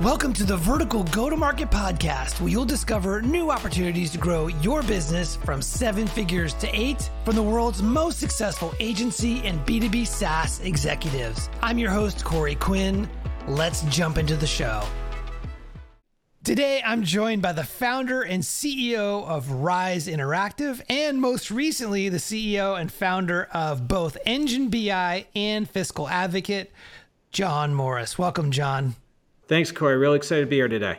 Welcome to the Vertical Go to Market Podcast, where you'll discover new opportunities to grow your business from seven figures to eight from the world's most successful agency and B2B SaaS executives. I'm your host, Corey Quinn. Let's jump into the show. Today, I'm joined by the founder and CEO of Rise Interactive, and most recently, the CEO and founder of both Engine BI and Fiscal Advocate, Jon Morris. Welcome, Jon. Thanks, Corey. Really excited to be here today.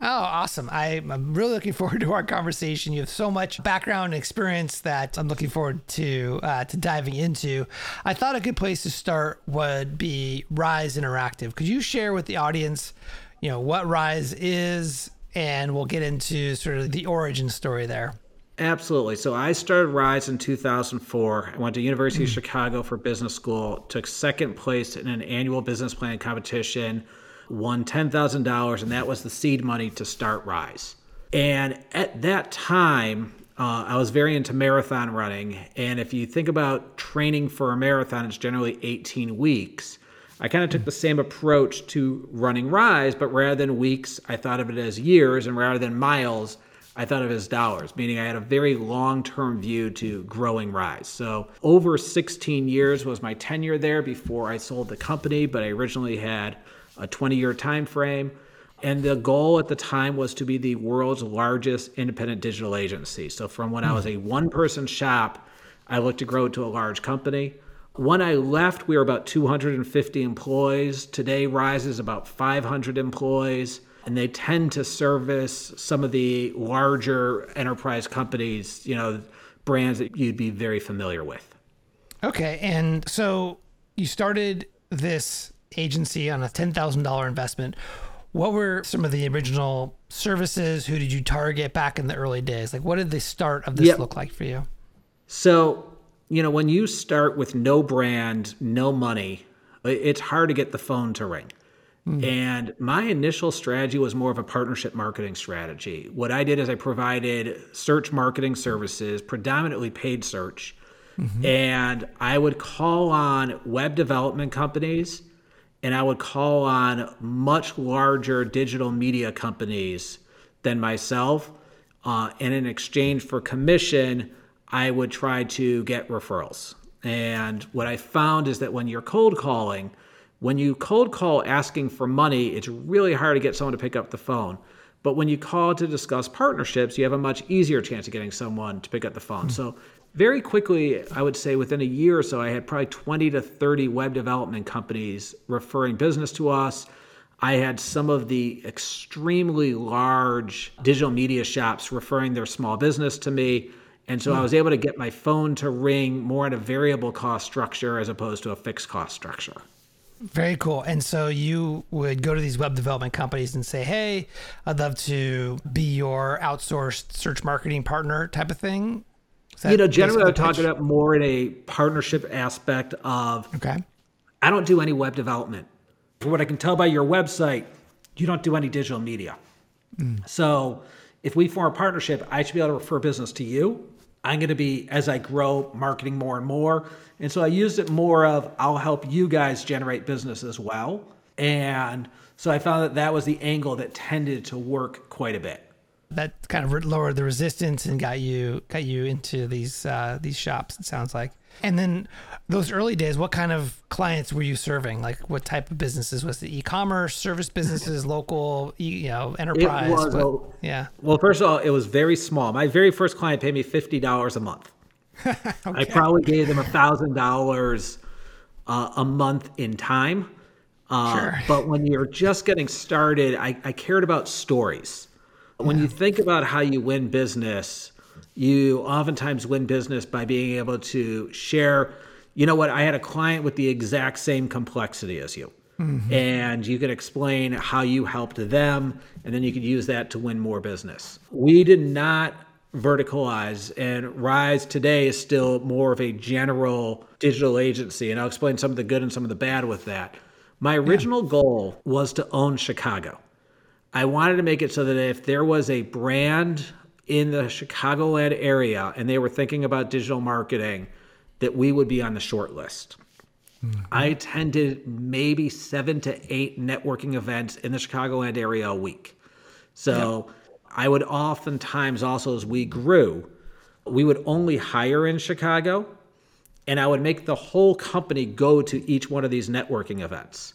Oh, awesome. I, am really looking forward to our conversation. You have so much background and experience that I'm looking forward to uh, to diving into. I thought a good place to start would be Rise Interactive. Could you share with the audience, you know, what Rise is, and we'll get into sort of the origin story there. Absolutely. So I started Rise in 2004. I went to University mm. of Chicago for business school, took second place in an annual business plan competition won $10,000, and that was the seed money to start Rise. And at that time, uh, I was very into marathon running. And if you think about training for a marathon, it's generally 18 weeks. I kind of took the same approach to running Rise, but rather than weeks, I thought of it as years, and rather than miles, I thought of it as dollars, meaning I had a very long term view to growing Rise. So, over 16 years was my tenure there before I sold the company, but I originally had a 20 year time frame. And the goal at the time was to be the world's largest independent digital agency. So from when I was a one person shop, I looked to grow to a large company. When I left, we were about 250 employees. Today, Rise is about 500 employees, and they tend to service some of the larger enterprise companies, you know, brands that you'd be very familiar with. Okay. And so you started this agency on a $10,000 investment. What were some of the original services? Who did you target back in the early days? Like, what did the start of this yep. look like for you? So, you know, when you start with no brand, no money, it's hard to get the phone to ring. Mm. And my initial strategy was more of a partnership marketing strategy. What I did is I provided search marketing services, predominantly paid search, mm-hmm. and I would call on web development companies and I would call on much larger digital media companies than myself. Uh, and in exchange for commission, I would try to get referrals. And what I found is that when you're cold calling, when you cold call asking for money, it's really hard to get someone to pick up the phone. But when you call to discuss partnerships, you have a much easier chance of getting someone to pick up the phone. Mm-hmm. So very quickly, I would say within a year or so, I had probably 20 to 30 web development companies referring business to us. I had some of the extremely large digital media shops referring their small business to me. And so I was able to get my phone to ring more at a variable cost structure as opposed to a fixed cost structure. Very cool. And so you would go to these web development companies and say, "Hey, I'd love to be your outsourced search marketing partner," type of thing you know, generally, I talk about more in a partnership aspect of. Okay. I don't do any web development. For what I can tell by your website, you don't do any digital media. Mm. So, if we form a partnership, I should be able to refer business to you. I'm going to be, as I grow, marketing more and more. And so I used it more of I'll help you guys generate business as well. And so I found that that was the angle that tended to work quite a bit that kind of lowered the resistance and got you got you into these uh, these shops. It sounds like. And then those early days, what kind of clients were you serving? Like what type of businesses was it? E-commerce, service businesses, local, you know, enterprise. Was, well, yeah. Well, first of all, it was very small. My very first client paid me fifty dollars a month. okay. I probably gave them a thousand dollars uh, a month in time. Uh, sure. But when you're just getting started, I, I cared about stories. When you think about how you win business, you oftentimes win business by being able to share. You know what? I had a client with the exact same complexity as you. Mm-hmm. And you could explain how you helped them, and then you could use that to win more business. We did not verticalize, and Rise today is still more of a general digital agency. And I'll explain some of the good and some of the bad with that. My original yeah. goal was to own Chicago. I wanted to make it so that if there was a brand in the Chicagoland area and they were thinking about digital marketing, that we would be on the short list. Hmm. I attended maybe seven to eight networking events in the Chicagoland area a week. So I would oftentimes also, as we grew, we would only hire in Chicago, and I would make the whole company go to each one of these networking events.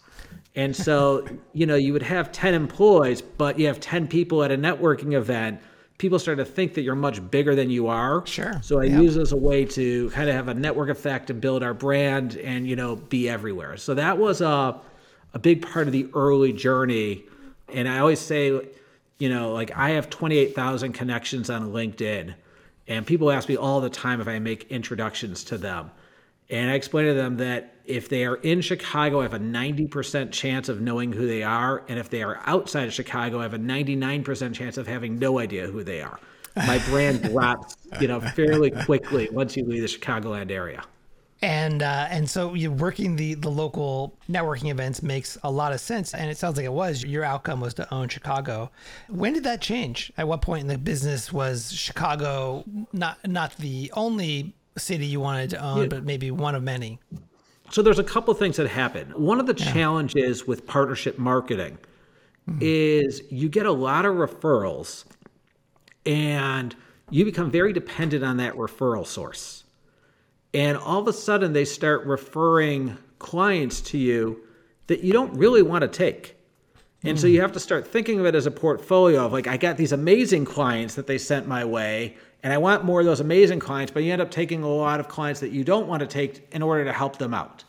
And so, you know, you would have 10 employees, but you have 10 people at a networking event. People start to think that you're much bigger than you are. Sure. So I Yeah. use it as a way to kind of have a network effect and build our brand and, you know, be everywhere. So that was a, a big part of the early journey. And I always say, you know, like I have 28,000 connections on LinkedIn. And people ask me all the time if I make introductions to them. And I explained to them that if they are in Chicago, I have a 90% chance of knowing who they are. And if they are outside of Chicago, I have a 99% chance of having no idea who they are. My brand drops, you know, fairly quickly once you leave the Chicagoland area. And uh, and so you working the the local networking events makes a lot of sense, and it sounds like it was. Your outcome was to own Chicago. When did that change? At what point in the business was Chicago not not the only city you wanted to own, but maybe one of many? So there's a couple of things that happen. One of the challenges with partnership marketing is you get a lot of referrals and you become very dependent on that referral source. And all of a sudden they start referring clients to you that you don't really want to take. And so mm. you have to start thinking of it as a portfolio of like, I got these amazing clients that they sent my way, and I want more of those amazing clients, but you end up taking a lot of clients that you don't want to take in order to help them out.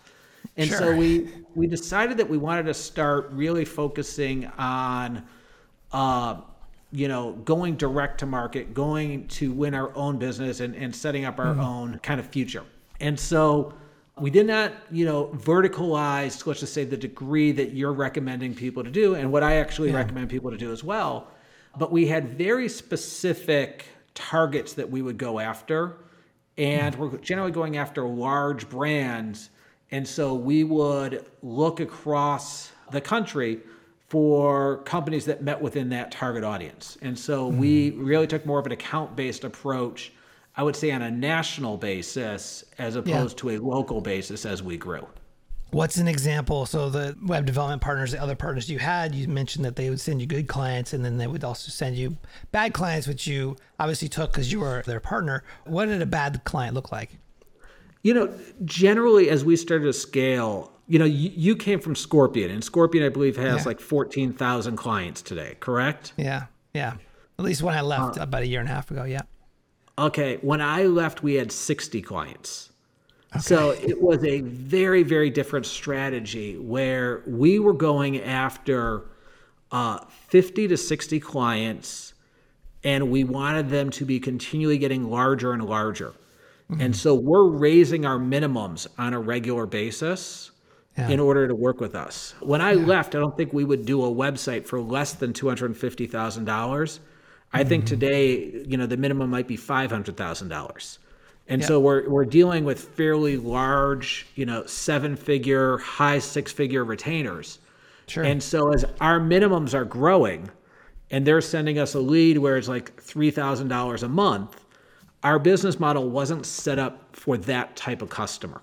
And so we we decided that we wanted to start really focusing on uh, you know, going direct to market, going to win our own business and, and setting up our own kind of future. And so we did not, you know, verticalize, let's just say, the degree that you're recommending people to do and what I actually recommend people to do as well. But we had very specific targets that we would go after. And we're generally going after large brands. And so we would look across the country for companies that met within that target audience. And so we hmm. really took more of an account based approach, I would say on a national basis as opposed to a local basis as we grew. What's an example? So the web development partners, the other partners you had, you mentioned that they would send you good clients, and then they would also send you bad clients, which you obviously took because you were their partner. What did a bad client look like? You know, generally, as we started to scale, you know, you, you came from Scorpion, and Scorpion, I believe, has Yeah. like 14,000 clients today, correct? Yeah, yeah. At least when I left uh, about a year and a half ago. Yeah. Okay, when I left, we had 60 clients. So it was a very, very different strategy where we were going after uh, 50 to 60 clients and we wanted them to be continually getting larger and larger. And so we're raising our minimums on a regular basis Yeah. in order to work with us. When I left, I don't think we would do a website for less than $250,000. I think today, you know, the minimum might be $500,000. And so we're we're dealing with fairly large, you know, seven-figure, high six-figure retainers. Sure. And so as our minimums are growing and they're sending us a lead where it's like $3,000 a month, our business model wasn't set up for that type of customer.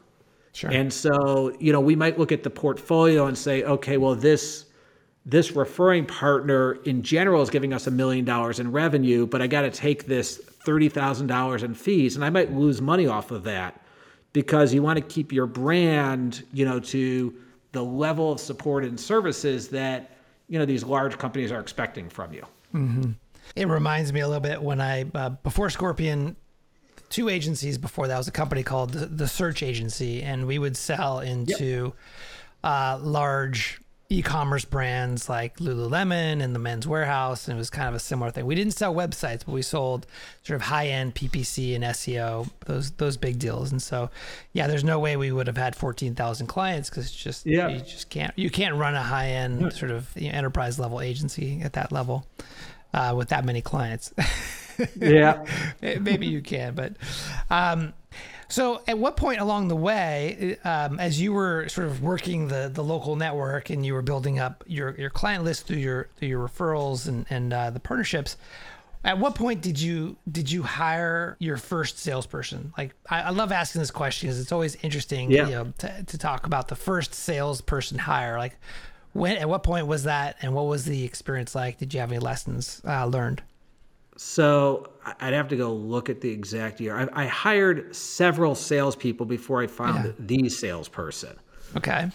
Sure. And so, you know, we might look at the portfolio and say, okay, well, this this referring partner in general is giving us a million dollars in revenue, but I got to take this thirty thousand dollars in fees, and I might lose money off of that because you want to keep your brand, you know, to the level of support and services that you know these large companies are expecting from you. It reminds me a little bit when I uh, before Scorpion, two agencies before that was a company called the, the Search Agency, and we would sell into uh, large e-commerce brands like Lululemon and the Men's Wearhouse, and it was kind of a similar thing. We didn't sell websites, but we sold sort of high-end PPC and SEO, those those big deals. And so, yeah, there's no way we would have had 14,000 clients because it's just Yeah. you just can't you can't run a high-end sort of you know, enterprise level agency at that level uh, with that many clients. Yeah. Maybe you can, but um, so at what point along the way, um, as you were sort of working the the local network and you were building up your your client list through your through your referrals and and uh, the partnerships, At what point did you did you hire your first salesperson? Like I, I love asking this question because it's always interesting Yeah. you know, to, to talk about the first salesperson hire. Like when at what point was that and what was the experience like? Did you have any lessons uh, learned? So I'd have to go look at the exact year. I, I hired several salespeople before I found Yeah. the salesperson. Okay.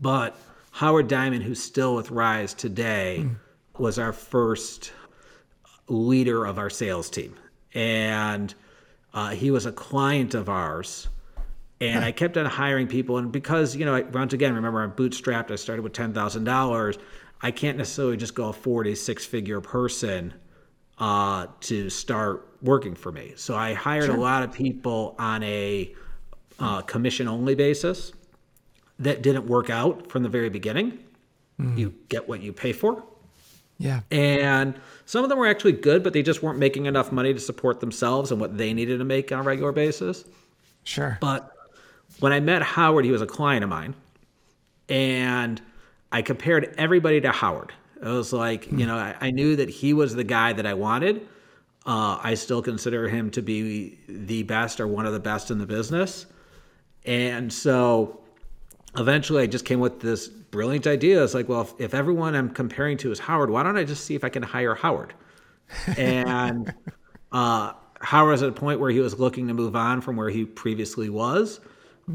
But Howard Diamond, who's still with Rise today, was our first leader of our sales team. And uh, he was a client of ours. And I kept on hiring people. And because, you know, I, once again, remember I'm bootstrapped, I started with $10,000. I can't necessarily just go afford a six figure person uh, to start working for me. So I hired a lot of people on a uh, commission only basis that didn't work out from the very beginning. You get what you pay for. Yeah. And some of them were actually good, but they just weren't making enough money to support themselves and what they needed to make on a regular basis. Sure. But when I met Howard, he was a client of mine. And I compared everybody to Howard. It was like, you know, I, I knew that he was the guy that I wanted. Uh, I still consider him to be the best or one of the best in the business. And so eventually I just came with this brilliant idea. It's like, well, if, if everyone I'm comparing to is Howard, why don't I just see if I can hire Howard? And uh, Howard was at a point where he was looking to move on from where he previously was.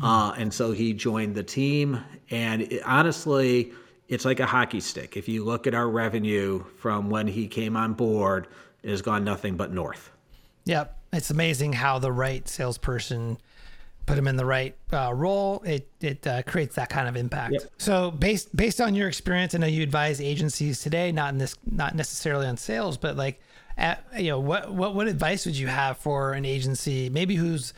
Uh, and so he joined the team. And it, honestly, it's like a hockey stick. If you look at our revenue from when he came on board, it has gone nothing but north. Yep. It's amazing how the right salesperson put him in the right uh, role. It it uh, creates that kind of impact. Yep. So based based on your experience, I know you advise agencies today, not in this, not necessarily on sales, but like, at, you know, what what what advice would you have for an agency, maybe who's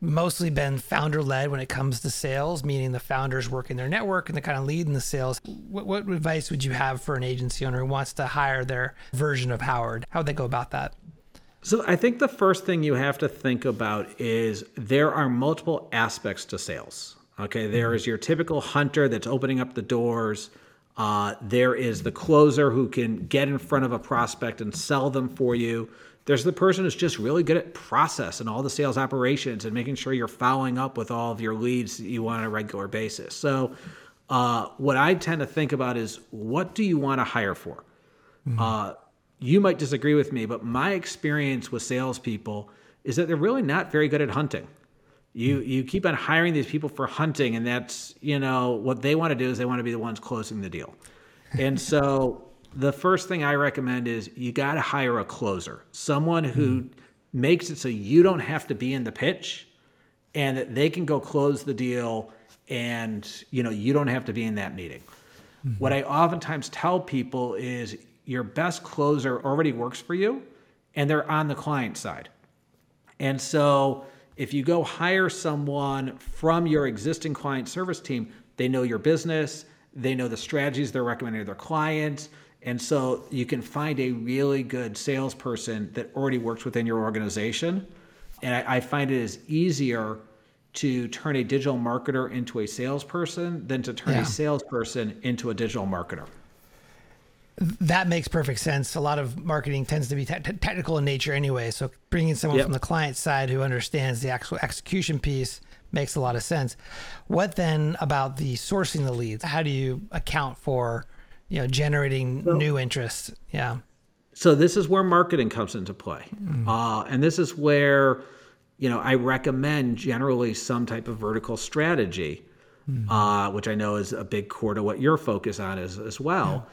mostly been founder led when it comes to sales, meaning the founders work in their network and they're kind of leading the sales. What, what advice would you have for an agency owner who wants to hire their version of Howard? How would they go about that? So I think the first thing you have to think about is there are multiple aspects to sales. Okay, there is your typical hunter that's opening up the doors. Uh, there is the closer who can get in front of a prospect and sell them for you. There's the person who's just really good at process and all the sales operations and making sure you're following up with all of your leads that you want on a regular basis. So, uh, what I tend to think about is what do you want to hire for? Uh, you might disagree with me, but my experience with salespeople is that they're really not very good at hunting. You you keep on hiring these people for hunting, and that's you know what they want to do is they want to be the ones closing the deal. And so the first thing I recommend is you got to hire a closer, someone who hmm. makes it so you don't have to be in the pitch, and that they can go close the deal, and you know you don't have to be in that meeting. Hmm. What I oftentimes tell people is your best closer already works for you and they're on the client side. And so if you go hire someone from your existing client service team, they know your business, they know the strategies they're recommending to their clients. And so you can find a really good salesperson that already works within your organization. And I, I find it is easier to turn a digital marketer into a salesperson than to turn Yeah. a salesperson into a digital marketer. That makes perfect sense. A lot of marketing tends to be te- te- technical in nature anyway. So bringing someone Yep. from the client side who understands the actual execution piece makes a lot of sense. What then about the sourcing the leads? How do you account for, you know, generating new interest? Yeah. so this is where marketing comes into play uh, and this is where you know i recommend generally some type of vertical strategy uh, which i know is a big core to what your focus on is as well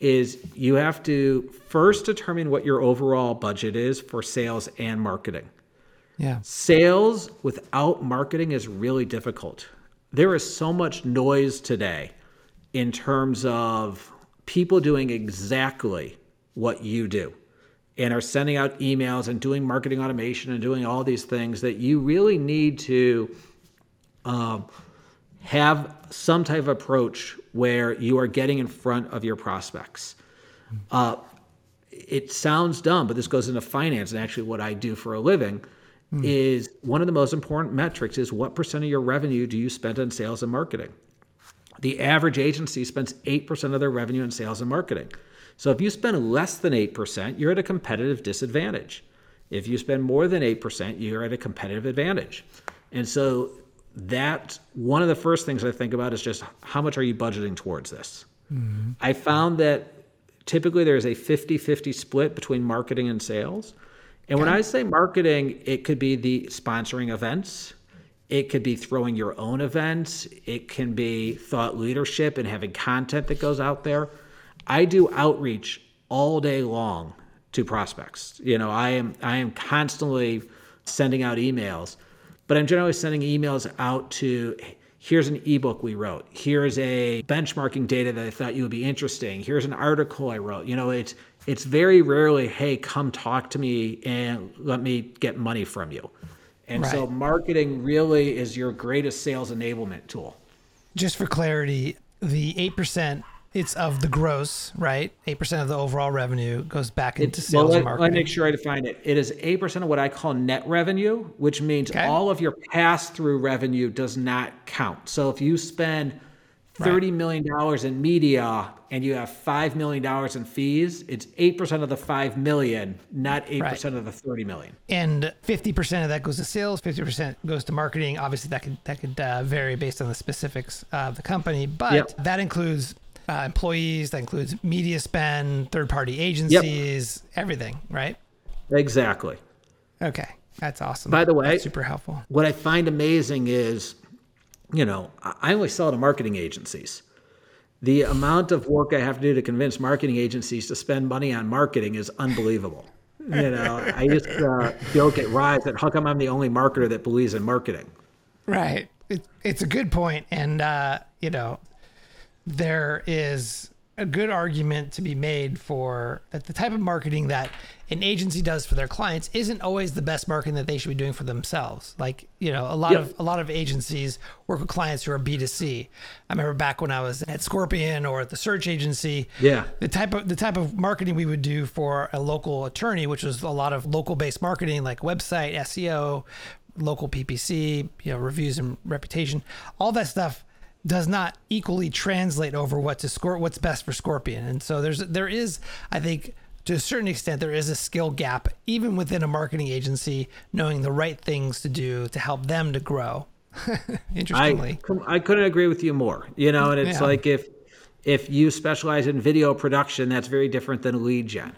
is you have to first determine what your overall budget is for sales and marketing Yeah. sales without marketing is really difficult. There is so much noise today in terms of people doing exactly what you do and are sending out emails and doing marketing automation and doing all these things that you really need to um, have some type of approach where you are getting in front of your prospects. Uh, it sounds dumb, but this goes into finance and actually what I do for a living is one of the most important metrics is what percent of your revenue do you spend on sales and marketing? The average agency spends 8% of their revenue in sales and marketing. So if you spend less than 8%, you're at a competitive disadvantage. If you spend more than 8%, you're at a competitive advantage. And so that one of the first things I think about is just how much are you budgeting towards this? Mm-hmm. I found that typically there's a 50 50 split between marketing and sales. And okay. when I say marketing, it could be the sponsoring events, it could be throwing your own events, it can be thought leadership and having content that goes out there. I do outreach all day long to prospects. You know, I am I am constantly sending out emails, but I'm generally sending emails out to here's an ebook we wrote. Here's a benchmarking data that I thought you would be interesting. Here's an article I wrote. You know, it's it's very rarely, hey, come talk to me and let me get money from you. And right. so marketing really is your greatest sales enablement tool. Just for clarity, the 8% it's of the gross, right? Eight percent of the overall revenue goes back into it's, sales well, let, and marketing. Let me make sure I define it. It is eight percent of what I call net revenue, which means okay. all of your pass-through revenue does not count. So if you spend thirty million dollars in media and you have five million dollars in fees, it's eight percent of the five million, not eight right. percent of the thirty million. And fifty percent of that goes to sales, fifty percent goes to marketing. Obviously, that could that could uh, vary based on the specifics of the company, but yep. that includes uh, employees. That includes media spend, third party agencies, yep. everything, right? Exactly. Okay. That's awesome. By the way, That's super helpful. What I find amazing is, you know, I only sell to marketing agencies. The amount of work I have to do to convince marketing agencies to spend money on marketing is unbelievable. you know, I just uh, joke at Rise that how come I'm the only marketer that believes in marketing? Right. It, it's a good point, and uh, you know, there is a good argument to be made for that the type of marketing that an agency does for their clients isn't always the best marketing that they should be doing for themselves. Like, you know, a lot yep. of a lot of agencies work with clients who are B2C. I remember back when I was at Scorpion or at the search agency, yeah. The type of the type of marketing we would do for a local attorney, which was a lot of local based marketing like website, SEO, local PPC, you know, reviews and reputation, all that stuff does not equally translate over what to score what's best for Scorpion. And so there's there is I think to a certain extent there is a skill gap even within a marketing agency knowing the right things to do to help them to grow. Interestingly. I, I couldn't agree with you more. You know, and it's yeah. like if if you specialize in video production, that's very different than lead gen.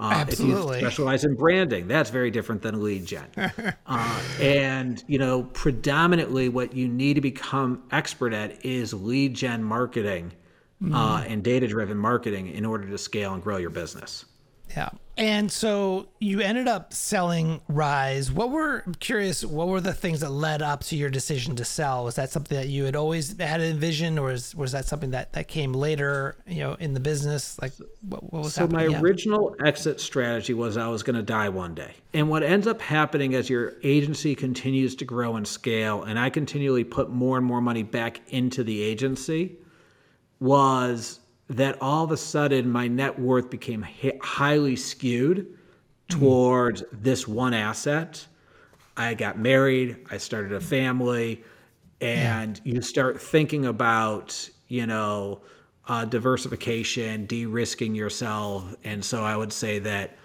Uh, Absolutely. If you specialize in branding, that's very different than lead gen. uh, and you know, predominantly, what you need to become expert at is lead gen marketing mm. uh, and data driven marketing in order to scale and grow your business. Yeah. And so you ended up selling Rise. What were I'm curious? What were the things that led up to your decision to sell? Was that something that you had always had envisioned, or was was that something that that came later? You know, in the business, like what, what was so happening? my yeah. original exit strategy was I was going to die one day. And what ends up happening as your agency continues to grow and scale, and I continually put more and more money back into the agency, was that all of a sudden my net worth became highly skewed towards mm-hmm. this one asset. I got married, I started a family, and yeah. you start thinking about, you know, uh, diversification, de risking yourself. And so I would say that,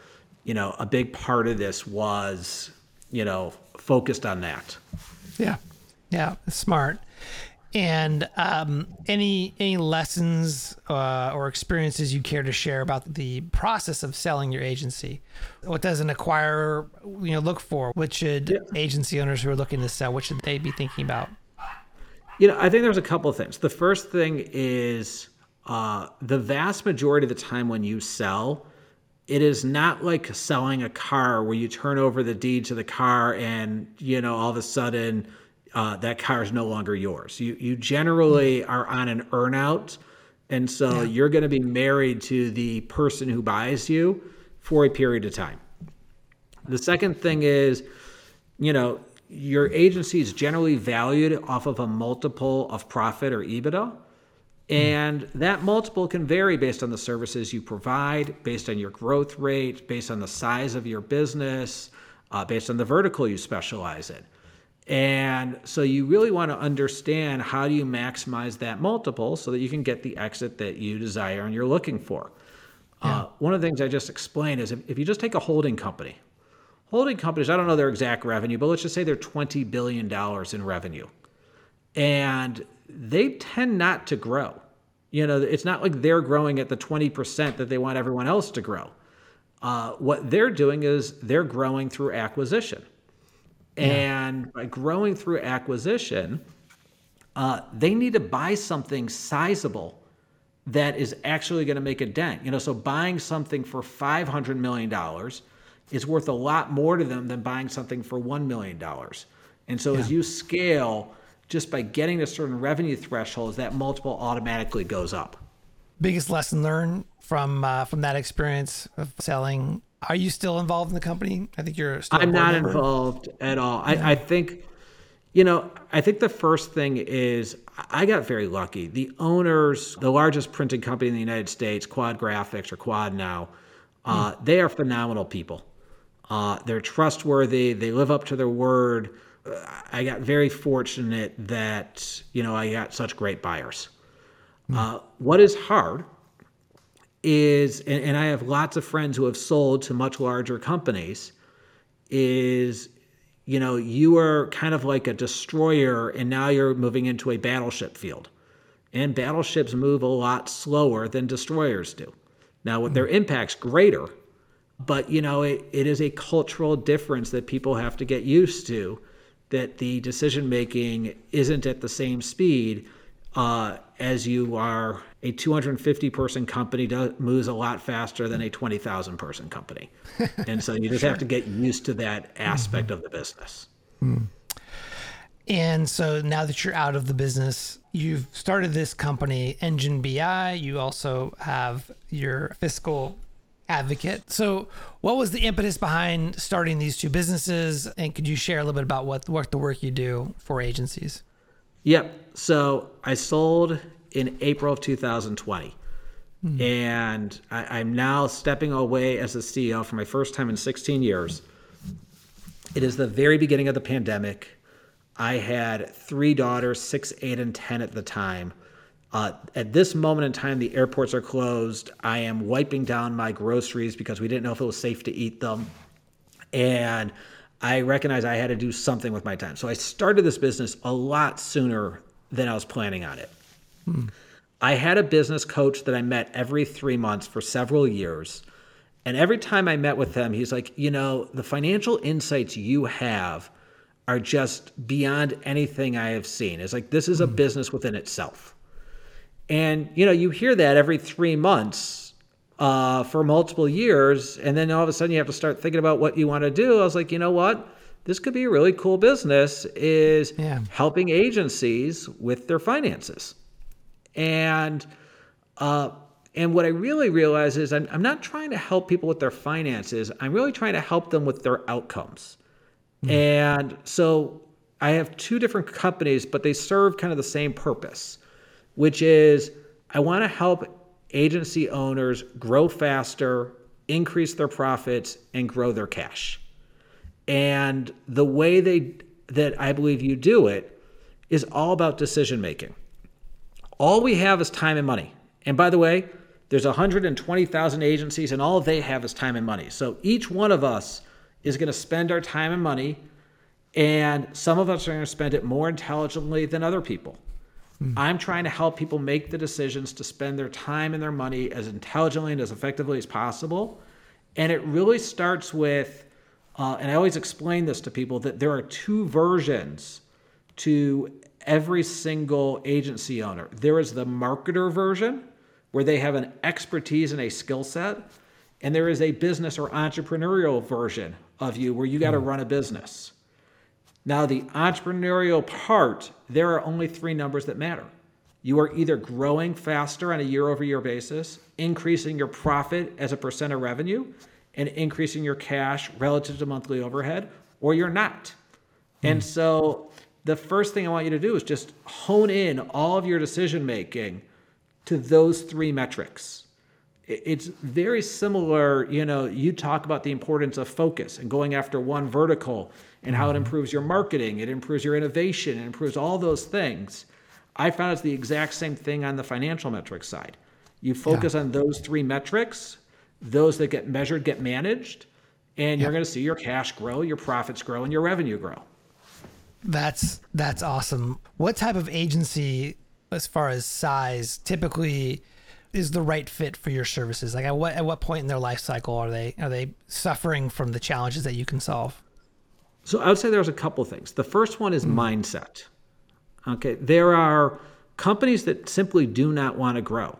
you know, a big part of this was, you know, focused on that. Yeah. Yeah. Smart. And um, any any lessons uh, or experiences you care to share about the process of selling your agency? What does an acquirer you know look for? What should yeah. agency owners who are looking to sell? What should they be thinking about? You know, I think there's a couple of things. The first thing is uh, the vast majority of the time when you sell, it is not like selling a car where you turn over the deed to the car and you know all of a sudden uh, that car is no longer yours. You you generally are on an earnout, and so yeah. you're going to be married to the person who buys you for a period of time. The second thing is, you know, your agency is generally valued off of a multiple of profit or EBITDA. And that multiple can vary based on the services you provide, based on your growth rate, based on the size of your business, uh, based on the vertical you specialize in. And so you really want to understand how do you maximize that multiple so that you can get the exit that you desire and you're looking for. Yeah. Uh, one of the things I just explained is if, if you just take a holding company, holding companies, I don't know their exact revenue, but let's just say they're $20 billion in revenue. And they tend not to grow. You know, it's not like they're growing at the 20% that they want everyone else to grow. Uh, what they're doing is they're growing through acquisition. Yeah. And by growing through acquisition, uh, they need to buy something sizable that is actually going to make a dent. You know, so buying something for $500 million is worth a lot more to them than buying something for $1 million. And so yeah. as you scale, just by getting to certain revenue thresholds, that multiple automatically goes up. Biggest lesson learned from uh, from that experience of selling. Are you still involved in the company? I think you're. Still. I'm not member. involved at all. I, I think, you know, I think the first thing is I got very lucky. The owners, the largest printing company in the United States, Quad Graphics or Quad now, uh, hmm. they are phenomenal people. Uh, they're trustworthy. They live up to their word. I got very fortunate that you know I got such great buyers. Mm. Uh, what is hard is, and, and, I have lots of friends who have sold to much larger companies, is you know you are kind of like a destroyer, and now you're moving into a battleship field, and battleships move a lot slower than destroyers do. Now, with their hmm. impact's greater, but you know it, it is a cultural difference that people have to get used to that the decision making isn't at the same speed uh, as you are a 250 person company does, moves a lot faster than a 20,000 person company. and so you just sure. have to get used to that aspect mm-hmm. of the business. Mm. And so now that you're out of the business, you've started this company, Engine BI. You also have your fiscal advocate. So, what was the impetus behind starting these two businesses? And could you share a little bit about what, what the work you do for agencies? Yep. So, I sold in April of 2020. Mm-hmm. And I, I'm now stepping away as a CEO for my first time in 16 years. It is the very beginning of the pandemic. I had three daughters, six, eight, and 10 at the time. Uh, at this moment in time, the airports are closed. I am wiping down my groceries because we didn't know if it was safe to eat them. And I recognized I had to do something with my time. So I started this business a lot sooner than I was planning on it. Hmm. I had a business coach that I met every three months for several years. And every time I met with him, he's like, you know, the financial insights you have are just beyond anything I have seen. It's like, this is a hmm. business within itself. And you know, you hear that every three months uh, for multiple years, and then all of a sudden you have to start thinking about what you want to do. I was like, you know what? This could be a really cool business. Is yeah. helping agencies with their finances, and uh, and what I really realize is I'm, I'm not trying to help people with their finances. I'm really trying to help them with their outcomes. Mm. And so I have two different companies, but they serve kind of the same purpose which is I want to help agency owners grow faster, increase their profits, and grow their cash. And the way they that I believe you do it is all about decision making. All we have is time and money. And by the way, there's 120,000 agencies and all they have is time and money. So each one of us is going to spend our time and money and some of us are going to spend it more intelligently than other people. Mm. I'm trying to help people make the decisions to spend their time and their money as intelligently and as effectively as possible. And it really starts with, uh, and I always explain this to people, that there are two versions to every single agency owner. There is the marketer version, where they have an expertise and a skill set, and there is a business or entrepreneurial version of you where you got to mm. run a business. Now, the entrepreneurial part, there are only three numbers that matter. You are either growing faster on a year over year basis, increasing your profit as a percent of revenue, and increasing your cash relative to monthly overhead, or you're not. Hmm. And so, the first thing I want you to do is just hone in all of your decision making to those three metrics. It's very similar. You know, you talk about the importance of focus and going after one vertical and how it mm-hmm. improves your marketing, it improves your innovation, it improves all those things. I found it's the exact same thing on the financial metrics side. You focus yeah. on those three metrics, those that get measured get managed, and you're going to see your cash grow, your profits grow, and your revenue grow. That's that's awesome. What type of agency, as far as size, typically is the right fit for your services? Like at what at what point in their life cycle are they are they suffering from the challenges that you can solve? So I would say there's a couple things. The first one is mm. mindset. Okay, there are companies that simply do not want to grow.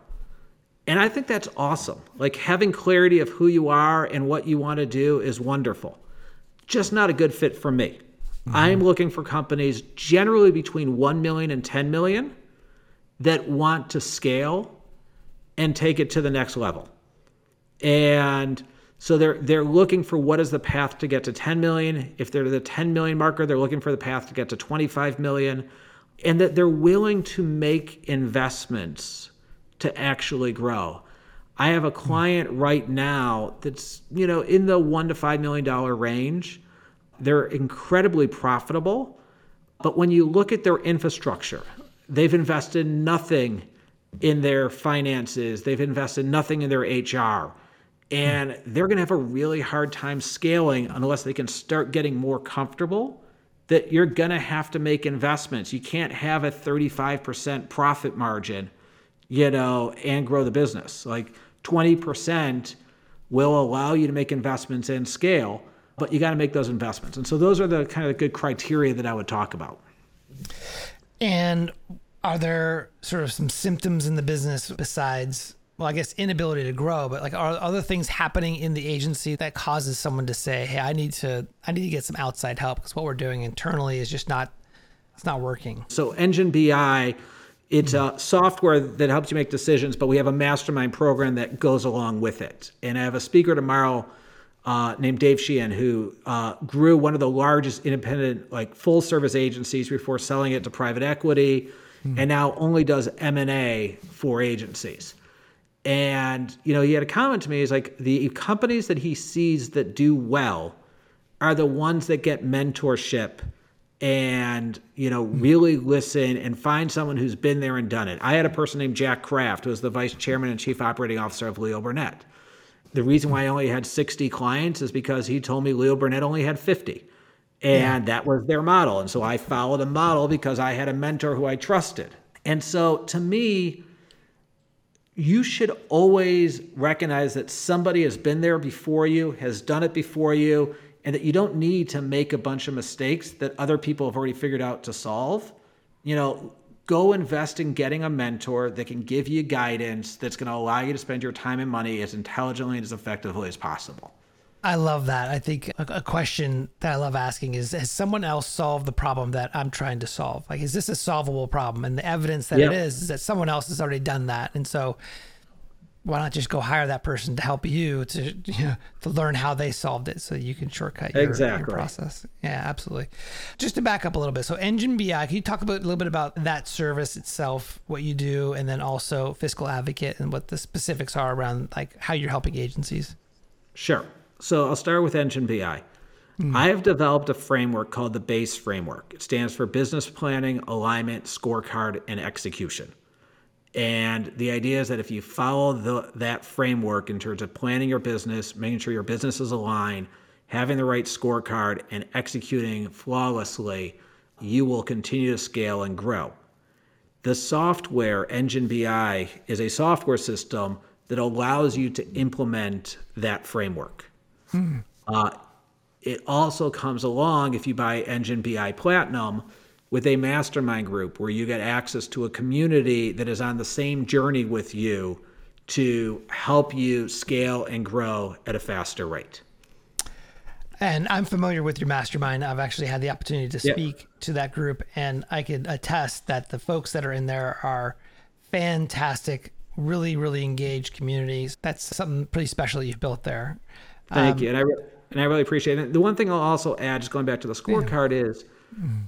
And I think that's awesome. Like having clarity of who you are and what you want to do is wonderful. Just not a good fit for me. Mm-hmm. I'm looking for companies generally between 1 million and 10 million that want to scale and take it to the next level. And so they're they're looking for what is the path to get to 10 million. If they're the 10 million marker, they're looking for the path to get to 25 million and that they're willing to make investments to actually grow. I have a client right now that's, you know, in the 1 to 5 million dollar range. They're incredibly profitable, but when you look at their infrastructure, they've invested nothing in their finances, they've invested nothing in their HR. And hmm. they're going to have a really hard time scaling unless they can start getting more comfortable that you're going to have to make investments. You can't have a 35% profit margin, you know, and grow the business. Like 20% will allow you to make investments and scale, but you got to make those investments. And so those are the kind of good criteria that I would talk about. And are there sort of some symptoms in the business besides well, I guess inability to grow, but like are other things happening in the agency that causes someone to say, "Hey, I need to I need to get some outside help because what we're doing internally is just not it's not working." So Engine BI it's a software that helps you make decisions, but we have a mastermind program that goes along with it. And I have a speaker tomorrow uh, named Dave Sheehan who uh, grew one of the largest independent, like full service agencies before selling it to private equity, mm. and now only does M and A for agencies. And, you know, he had a comment to me. He's like, the companies that he sees that do well are the ones that get mentorship and, you know, really listen and find someone who's been there and done it. I had a person named Jack Kraft, who was the vice chairman and chief operating officer of Leo Burnett. The reason why I only had 60 clients is because he told me Leo Burnett only had 50. And yeah. that was their model. And so I followed a model because I had a mentor who I trusted. And so to me, you should always recognize that somebody has been there before you, has done it before you, and that you don't need to make a bunch of mistakes that other people have already figured out to solve. You know, go invest in getting a mentor that can give you guidance that's going to allow you to spend your time and money as intelligently and as effectively as possible. I love that. I think a, question that I love asking is Has someone else solved the problem that I'm trying to solve? Like, is this a solvable problem? And the evidence that it is is that someone else has already done that. And so, why not just go hire that person to help you to you know, to learn how they solved it so you can shortcut your, exactly. your process yeah absolutely just to back up a little bit so engine bi can you talk about, a little bit about that service itself what you do and then also fiscal advocate and what the specifics are around like how you're helping agencies sure so I'll start with Engine BI. Mm. I have developed a framework called the BASE framework. It stands for Business Planning, Alignment, Scorecard, and Execution. And the idea is that if you follow the, that framework in terms of planning your business, making sure your business is aligned, having the right scorecard, and executing flawlessly, you will continue to scale and grow. The software, Engine BI, is a software system that allows you to implement that framework. Hmm. Uh, it also comes along if you buy Engine BI Platinum with a mastermind group where you get access to a community that is on the same journey with you to help you scale and grow at a faster rate. And I'm familiar with your mastermind. I've actually had the opportunity to speak yep. to that group, and I could attest that the folks that are in there are fantastic, really, really engaged communities. That's something pretty special you've built there. Thank um, you, and I re- and I really appreciate it. The one thing I'll also add, just going back to the scorecard, yeah. is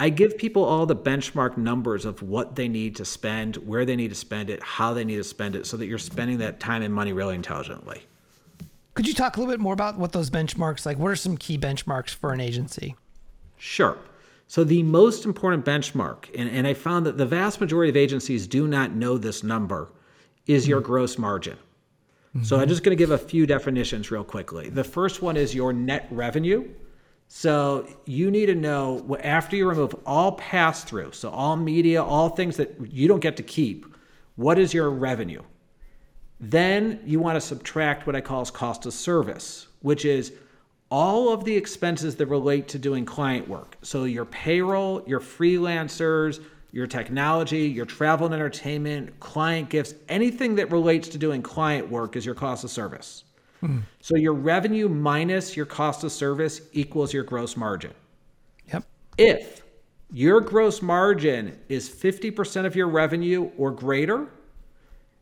I give people all the benchmark numbers of what they need to spend, where they need to spend it, how they need to spend it, so that you're spending that time and money really intelligently. Could you talk a little bit more about what those benchmarks like? What are some key benchmarks for an agency? Sure. So the most important benchmark, and, and I found that the vast majority of agencies do not know this number, is your gross margin. So I'm just going to give a few definitions real quickly. The first one is your net revenue. So you need to know after you remove all pass through, so all media, all things that you don't get to keep, what is your revenue? Then you want to subtract what I call as cost of service, which is all of the expenses that relate to doing client work. So your payroll, your freelancers, your technology, your travel and entertainment, client gifts, anything that relates to doing client work is your cost of service. Hmm. So your revenue minus your cost of service equals your gross margin. Yep. If your gross margin is 50% of your revenue or greater,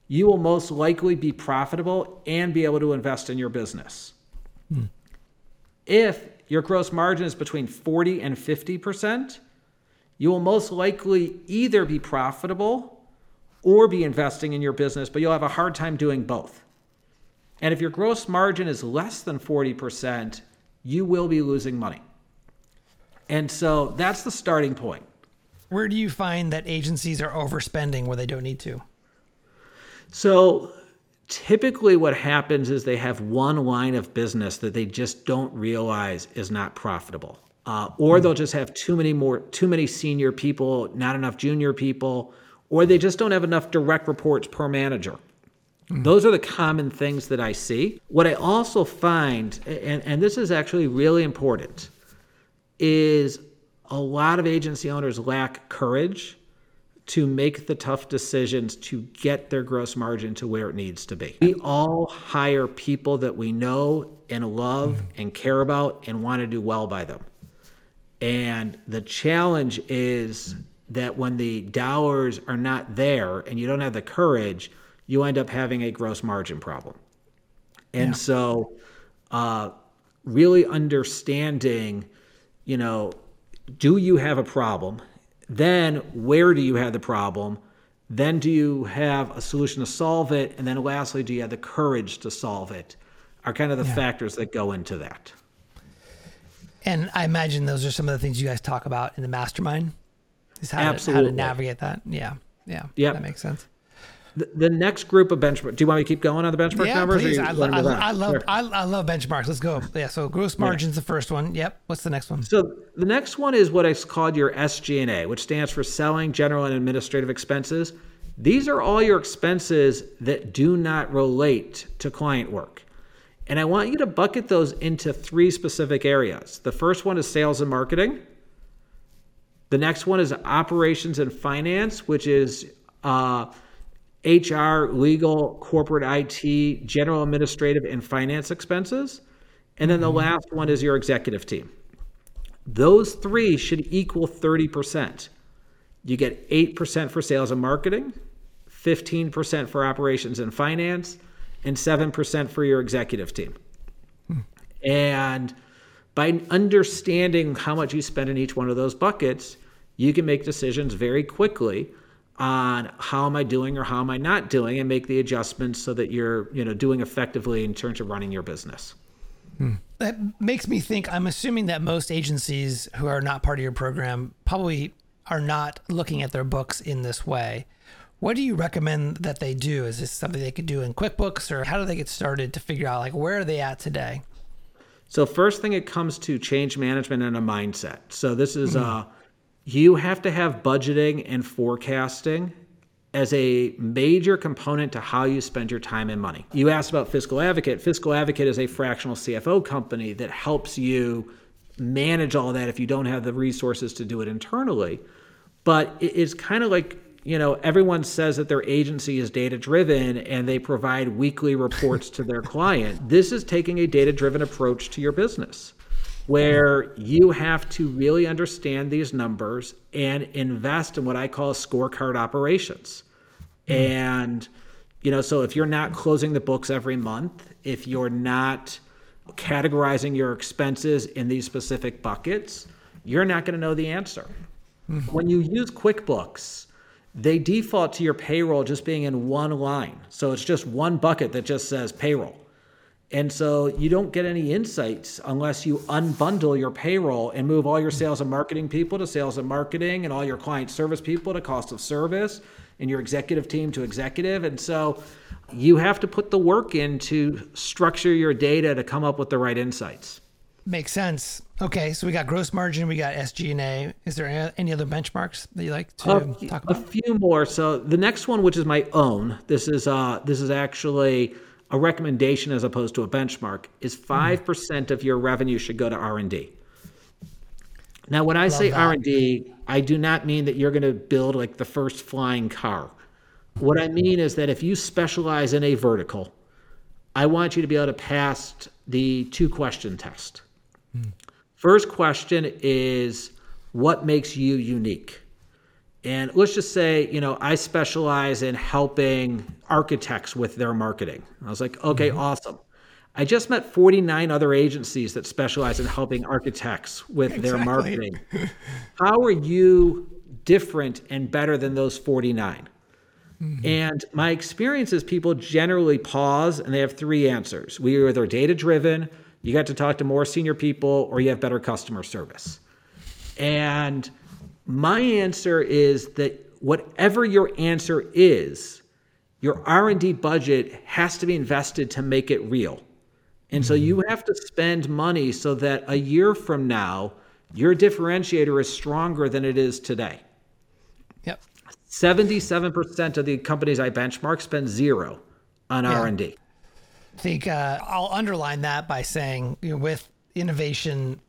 you will most likely be profitable and be able to invest in your business. Hmm. If your gross margin is between 40 and 50%, you will most likely either be profitable or be investing in your business, but you'll have a hard time doing both. And if your gross margin is less than 40%, you will be losing money. And so that's the starting point. Where do you find that agencies are overspending where they don't need to? So typically what happens is they have one line of business that they just don't realize is not profitable. Uh, or they'll just have too many more too many senior people, not enough junior people, or they just don't have enough direct reports per manager. Those are the common things that I see. What I also find, and, and this is actually really important, is a lot of agency owners lack courage to make the tough decisions to get their gross margin to where it needs to be. We all hire people that we know and love and care about and want to do well by them. And the challenge is that when the dollars are not there and you don't have the courage, you end up having a gross margin problem. And so, uh, really understanding, you know, do you have a problem? Then, where do you have the problem? Then, do you have a solution to solve it? And then, lastly, do you have the courage to solve it? Are kind of the factors that go into that. And I imagine those are some of the things you guys talk about in the mastermind. Is how, To, how to navigate that. Yeah. Yeah. Yep. That makes sense. The, the next group of benchmark. Do you want me to keep going on the benchmark Yeah, numbers? please. I, lo- I, I love Sure. I, I love benchmarks. Let's go. Yeah. So gross margin's the first one. Yep. What's the next one? So the next one is what is called your SG&A, which stands for Selling, General, and Administrative Expenses. These are all your expenses that do not relate to client work. And I want you to bucket those into three specific areas. The first one is sales and marketing. The next one is operations and finance, which is uh, HR, legal, corporate IT, general administrative, and finance expenses. And then the last one is your executive team. Those three should equal 30%. You get 8% for sales and marketing, 15% for operations and finance, and 7% for your executive team. And by understanding how much you spend in each one of those buckets, you can make decisions very quickly on how am I doing or how am I not doing and make the adjustments so that you're, you know, doing effectively in terms of running your business. That makes me think. I'm assuming that most agencies who are not part of your program probably are not looking at their books in this way. What do you recommend that they do? Is this something they could do in QuickBooks, or how do they get started to figure out like where are they at today? So first thing it comes to change management and a mindset. So this is uh you have to have budgeting and forecasting as a major component to how you spend your time and money. You asked about Fiscal Advocate. Fiscal Advocate is a fractional CFO company that helps you manage all that if you don't have the resources to do it internally. But it's kind of like, you know, everyone says that their agency is data driven and they provide weekly reports to their client. This is taking a data driven approach to your business where you have to really understand these numbers and invest in what I call scorecard operations. Hmm. And, you know, so if you're not closing the books every month, if you're not categorizing your expenses in these specific buckets, you're not going to know the answer. Hmm. When you use QuickBooks, they default to your payroll just being in one line. So it's just one bucket that just says payroll. And so you don't get any insights unless you unbundle your payroll and move all your sales and marketing people to sales and marketing and all your client service people to cost of service and your executive team to executive. And so you have to put the work in to structure your data to come up with the right insights. Makes sense. Okay, so we got gross margin, we got SG&A. Is there any other benchmarks that you like to a, talk about? A few more. So the next one, which is my own, this is uh, this is actually a recommendation as opposed to a benchmark, is five percent of your revenue should go to R and D. Now, when I Love say R and D, I do not mean that you're going to build like the first flying car. What I mean is that if you specialize in a vertical, I want you to be able to pass the two question test. First question is what makes you unique? And let's just say, you know, I specialize in helping architects with their marketing. I was like, okay, mm-hmm. awesome. I just met 49 other agencies that specialize in helping architects with exactly. their marketing. How are you different and better than those 49? Mm-hmm. And my experience is people generally pause and they have three answers. We are either data driven, you got to talk to more senior people, or you have better customer service. And my answer is that whatever your answer is, your R&D budget has to be invested to make it real. And so you have to spend money so that a year from now, your differentiator is stronger than it is today. Yep. 77% of the companies I benchmark spend zero on yeah. R&D. I think uh, I'll underline that by saying you know, with innovation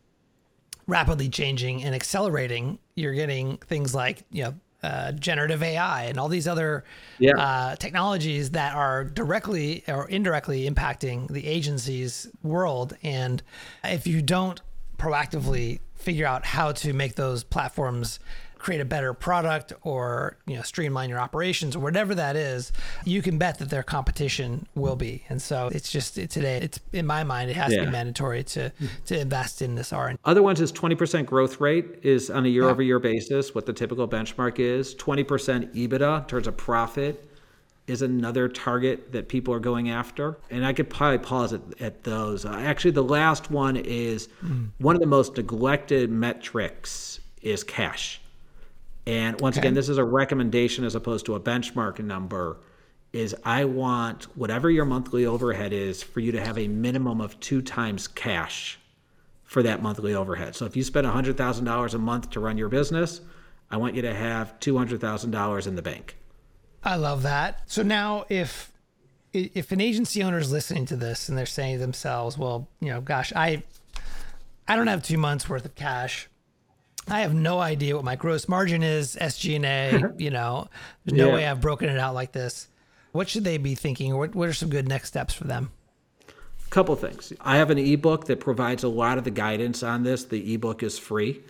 rapidly changing and accelerating, you're getting things like you know uh, generative AI and all these other yeah. uh, technologies that are directly or indirectly impacting the agency's world. And if you don't proactively figure out how to make those platforms create a better product or you know streamline your operations or whatever that is you can bet that their competition will be and so it's just today it's in my mind it has yeah. to be mandatory to to invest in this r&d other ones is 20% growth rate is on a year over year basis what the typical benchmark is 20% ebitda in terms of profit is another target that people are going after. And I could probably pause at, at those. Uh, actually, the last one is mm. one of the most neglected metrics is cash. And once okay. again, this is a recommendation as opposed to a benchmark number. Is I want whatever your monthly overhead is for you to have a minimum of two times cash for that monthly overhead. So if you spend $100,000 a month to run your business, I want you to have $200,000 in the bank. I love that. So now if if an agency owner is listening to this and they're saying to themselves, well, you know, gosh, I I don't have 2 months worth of cash. I have no idea what my gross margin is, SG&A, you know. There's no yeah. way I've broken it out like this. What should they be thinking? What what are some good next steps for them? A couple things. I have an ebook that provides a lot of the guidance on this. The ebook is free.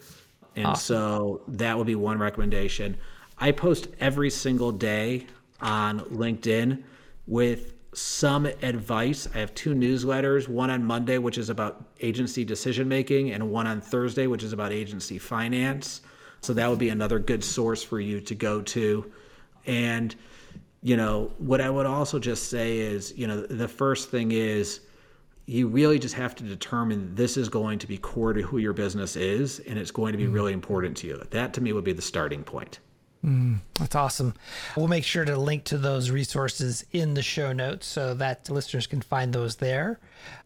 And awesome. so that would be one recommendation. I post every single day on LinkedIn with some advice. I have two newsletters, one on Monday, which is about agency decision making, and one on Thursday, which is about agency finance. So that would be another good source for you to go to. And, you know, what I would also just say is, you know, the first thing is you really just have to determine this is going to be core to who your business is, and it's going to be mm-hmm. really important to you. That to me would be the starting point. Mm, that's awesome. We'll make sure to link to those resources in the show notes so that listeners can find those there.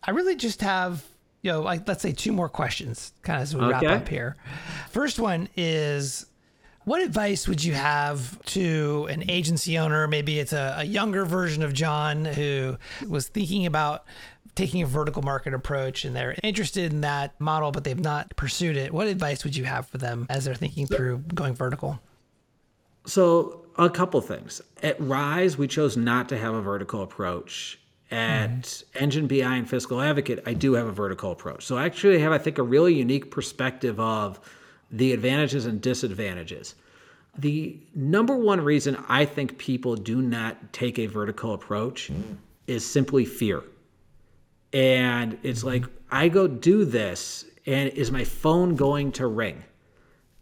I really just have, you know, like let's say two more questions kind of as we okay. wrap up here. First one is what advice would you have to an agency owner? Maybe it's a, a younger version of Jon who was thinking about taking a vertical market approach and they're interested in that model, but they've not pursued it. What advice would you have for them as they're thinking through going vertical? So a couple things. At Rise, we chose not to have a vertical approach. At mm-hmm. Engine BI and Fiscal Advocate, I do have a vertical approach. So I actually have, I think, a really unique perspective of the advantages and disadvantages. The number one reason I think people do not take a vertical approach mm-hmm. is simply fear. And it's mm-hmm. like, I go do this, and is my phone going to ring?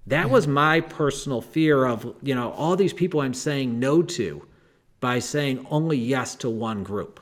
That was mm-hmm. my personal fear of, you know, all these people I'm saying no to by saying only yes to one group.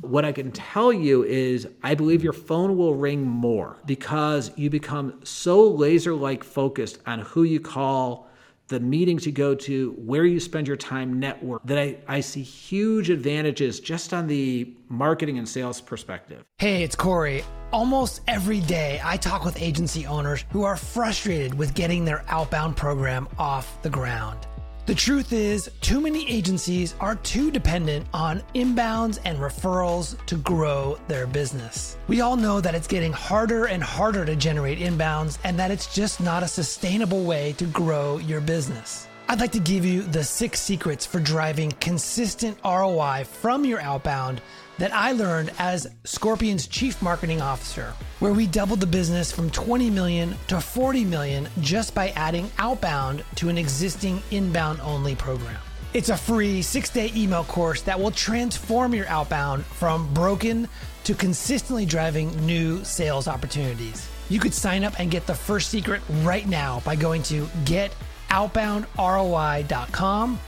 What I can tell you is I believe your phone will ring more because you become so laser like focused on who you call, the meetings you go to, where you spend your time network, that I, I see huge advantages just on the marketing and sales perspective. Hey, it's Corey. Almost every day, I talk with agency owners who are frustrated with getting their outbound program off the ground. The truth is, too many agencies are too dependent on inbounds and referrals to grow their business. We all know that it's getting harder and harder to generate inbounds and that it's just not a sustainable way to grow your business. I'd like to give you the six secrets for driving consistent ROI from your outbound that I learned as Scorpion's chief marketing officer, where we doubled the business from 20 million to 40 million just by adding outbound to an existing inbound only program. It's a free six day email course that will transform your outbound from broken to consistently driving new sales opportunities. You could sign up and get the first secret right now by going to getoutboundroi.com.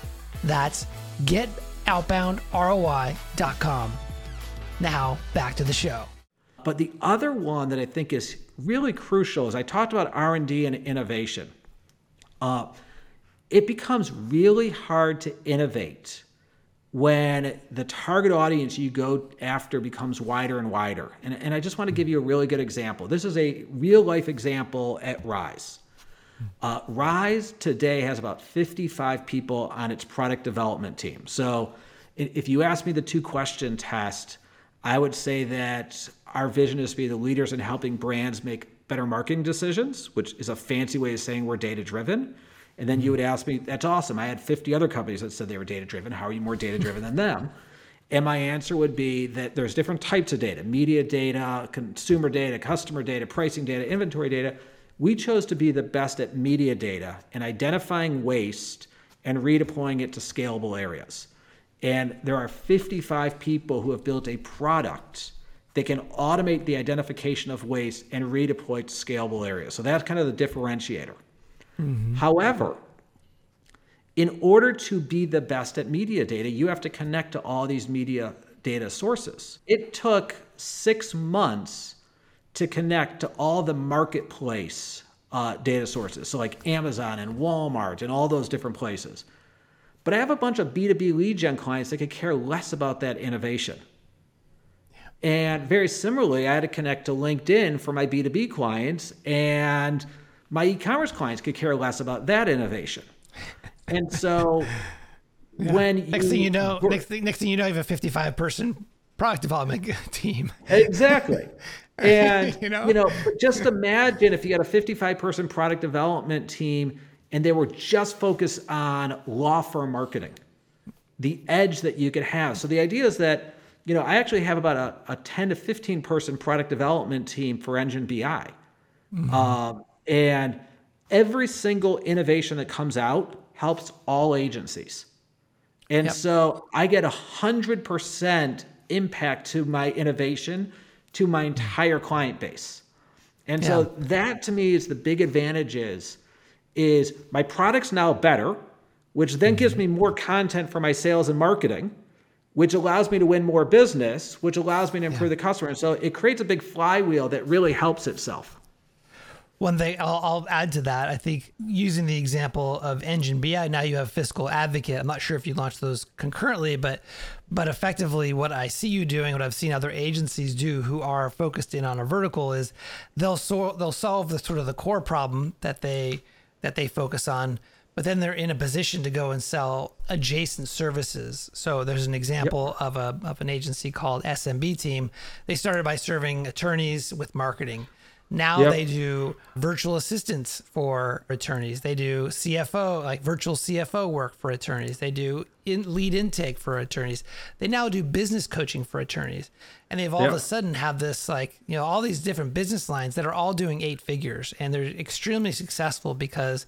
That's getoutboundroi.com. Now, back to the show. But the other one that I think is really crucial is I talked about R&D and innovation. Uh, it becomes really hard to innovate when the target audience you go after becomes wider and wider. And, and I just want to give you a really good example. This is a real life example at Rise. Uh, Rise today has about 55 people on its product development team. So if you ask me the two question test, I would say that our vision is to be the leaders in helping brands make better marketing decisions, which is a fancy way of saying we're data driven. And then you would ask me, that's awesome. I had 50 other companies that said they were data driven. How are you more data driven than them? And my answer would be that there's different types of data media data, consumer data, customer data, pricing data, inventory data. We chose to be the best at media data and identifying waste and redeploying it to scalable areas. And there are 55 people who have built a product that can automate the identification of waste and redeploy to scalable areas. So that's kind of the differentiator. Mm-hmm. However, in order to be the best at media data, you have to connect to all these media data sources. It took six months to connect to all the marketplace uh, data sources. So, like Amazon and Walmart and all those different places. But I have a bunch of B2B lead gen clients that could care less about that innovation. Yeah. And very similarly, I had to connect to LinkedIn for my B2B clients, and my e commerce clients could care less about that innovation. And so yeah. when next you, thing you know, next thing, next thing you know, you have a 55 person product development team. Exactly. And you know, you know, just imagine if you had a 55 person product development team and they were just focused on law firm marketing, the edge that you could have. So the idea is that, you know, I actually have about a, a 10 to 15 person product development team for Engine BI. Mm-hmm. Um, and every single innovation that comes out helps all agencies. And yep. so I get a hundred percent impact to my innovation to my entire client base. And yeah. so that to me is the big advantage is my product's now better, which then gives mm-hmm. me more content for my sales and marketing, which allows me to win more business, which allows me to improve yeah. the customer. And so it creates a big flywheel that really helps itself. One thing I'll, I'll, add to that, I think using the example of Engine BI, now you have Fiscal Advocate. I'm not sure if you launched those concurrently, but but effectively, what I see you doing, what I've seen other agencies do who are focused in on a vertical, is they'll so, they'll solve the sort of the core problem that they that they focus on, but then they're in a position to go and sell adjacent services. So there's an example yep. of a of an agency called SMB Team. They started by serving attorneys with marketing. Now yep. they do virtual assistants for attorneys. They do CFO, like virtual CFO work for attorneys. They do in lead intake for attorneys. They now do business coaching for attorneys. And they've all yep. of a sudden have this like, you know, all these different business lines that are all doing eight figures and they're extremely successful because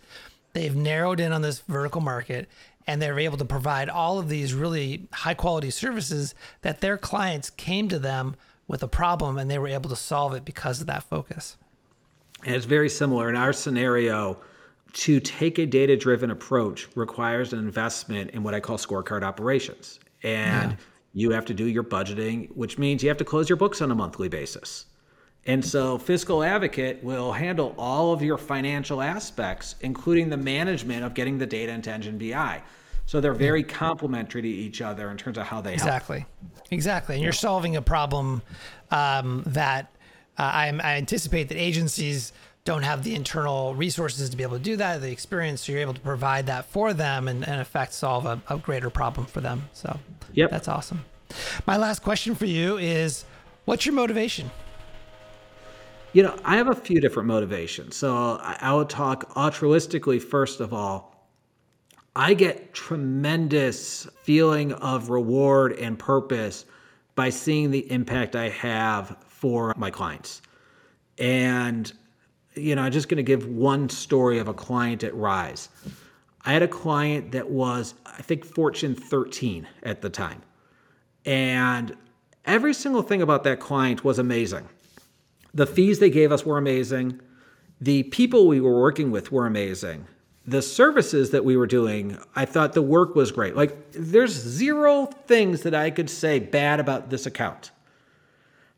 they've narrowed in on this vertical market and they're able to provide all of these really high quality services that their clients came to them with a problem and they were able to solve it because of that focus. And it's very similar in our scenario. to take a data driven approach requires an investment in what I call scorecard operations. And yeah. you have to do your budgeting, which means you have to close your books on a monthly basis. And so Fiscal Advocate will handle all of your financial aspects, including the management of getting the data into Engine BI. So they're very complementary to each other in terms of how they exactly, help. exactly. And you're solving a problem um, that uh, I, I anticipate that agencies don't have the internal resources to be able to do that, the experience, so you're able to provide that for them and, in effect, solve a, a greater problem for them. So, yep. that's awesome. My last question for you is what's your motivation? You know, I have a few different motivations. So I would talk altruistically, first of all. I get tremendous feeling of reward and purpose by seeing the impact I have for my clients. And you know, I'm just going to give one story of a client at Rise. I had a client that was, I think, Fortune 13 at the time. And every single thing about that client was amazing. The fees they gave us were amazing. The people we were working with were amazing. The services that we were doing, I thought the work was great. Like, there's zero things that I could say bad about this account.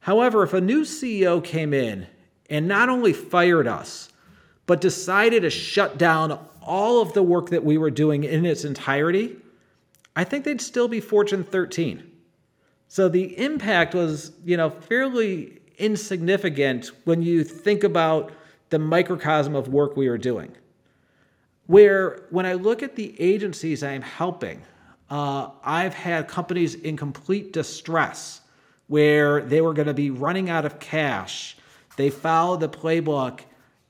However, if a new CEO came in and not only fired us, but decided to shut down all of the work that we were doing in its entirety, I think they'd still be Fortune 13. So the impact was, you know, fairly insignificant when you think about the microcosm of work we were doing. Where when I look at the agencies I'm helping, uh, I've had companies in complete distress where they were going to be running out of cash they followed the playbook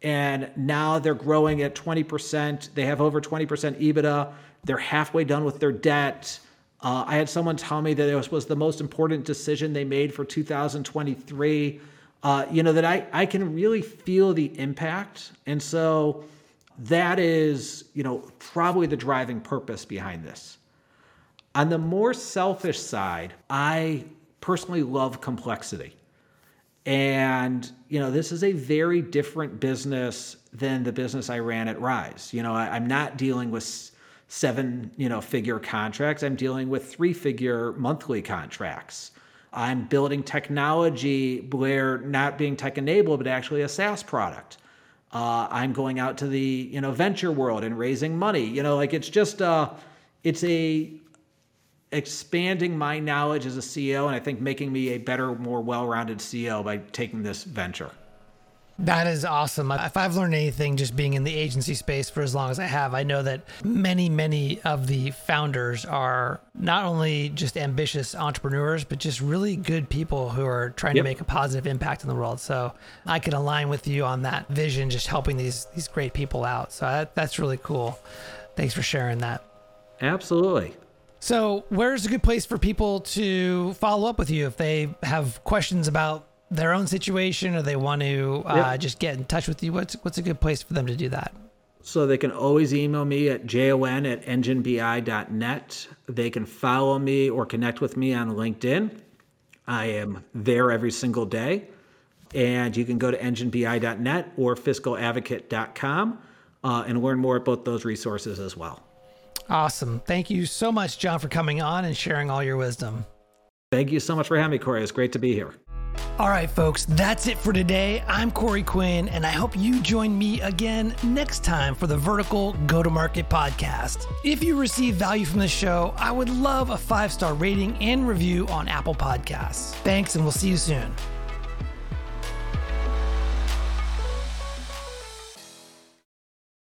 and now they're growing at 20%. They have over 20% EBITDA. They're halfway done with their debt. Uh, I had someone tell me that it was, was, the most important decision they made for 2023. Uh, you know, that I, I can really feel the impact. And so that is, you know, probably the driving purpose behind this. On the more selfish side, I personally love complexity. And, you know, this is a very different business than the business I ran at Rise. You know, I, am not dealing with seven, you know, figure contracts. I'm dealing with three figure monthly contracts. I'm building technology where not being tech enabled, but actually a SaaS product. Uh, I'm going out to the, you know, venture world and raising money. You know, like it's just, uh, it's a expanding my knowledge as a CEO and I think making me a better, more well rounded CEO by taking this venture. That is awesome. If I've learned anything just being in the agency space for as long as I have, I know that many, many of the founders are not only just ambitious entrepreneurs, but just really good people who are trying yep. to make a positive impact in the world. So I can align with you on that vision, just helping these these great people out. So that, that's really cool. Thanks for sharing that. Absolutely. So, where's a good place for people to follow up with you if they have questions about their own situation or they want to uh, yep. just get in touch with you? What's what's a good place for them to do that? So they can always email me at jon at enginebi.net. They can follow me or connect with me on LinkedIn. I am there every single day. And you can go to enginebi.net or fiscaladvocate.com uh, and learn more about those resources as well. Awesome. Thank you so much, Jon, for coming on and sharing all your wisdom. Thank you so much for having me, Corey. It's great to be here. All right, folks, that's it for today. I'm Corey Quinn, and I hope you join me again next time for the Vertical Go to Market podcast. If you receive value from this show, I would love a five star rating and review on Apple Podcasts. Thanks, and we'll see you soon.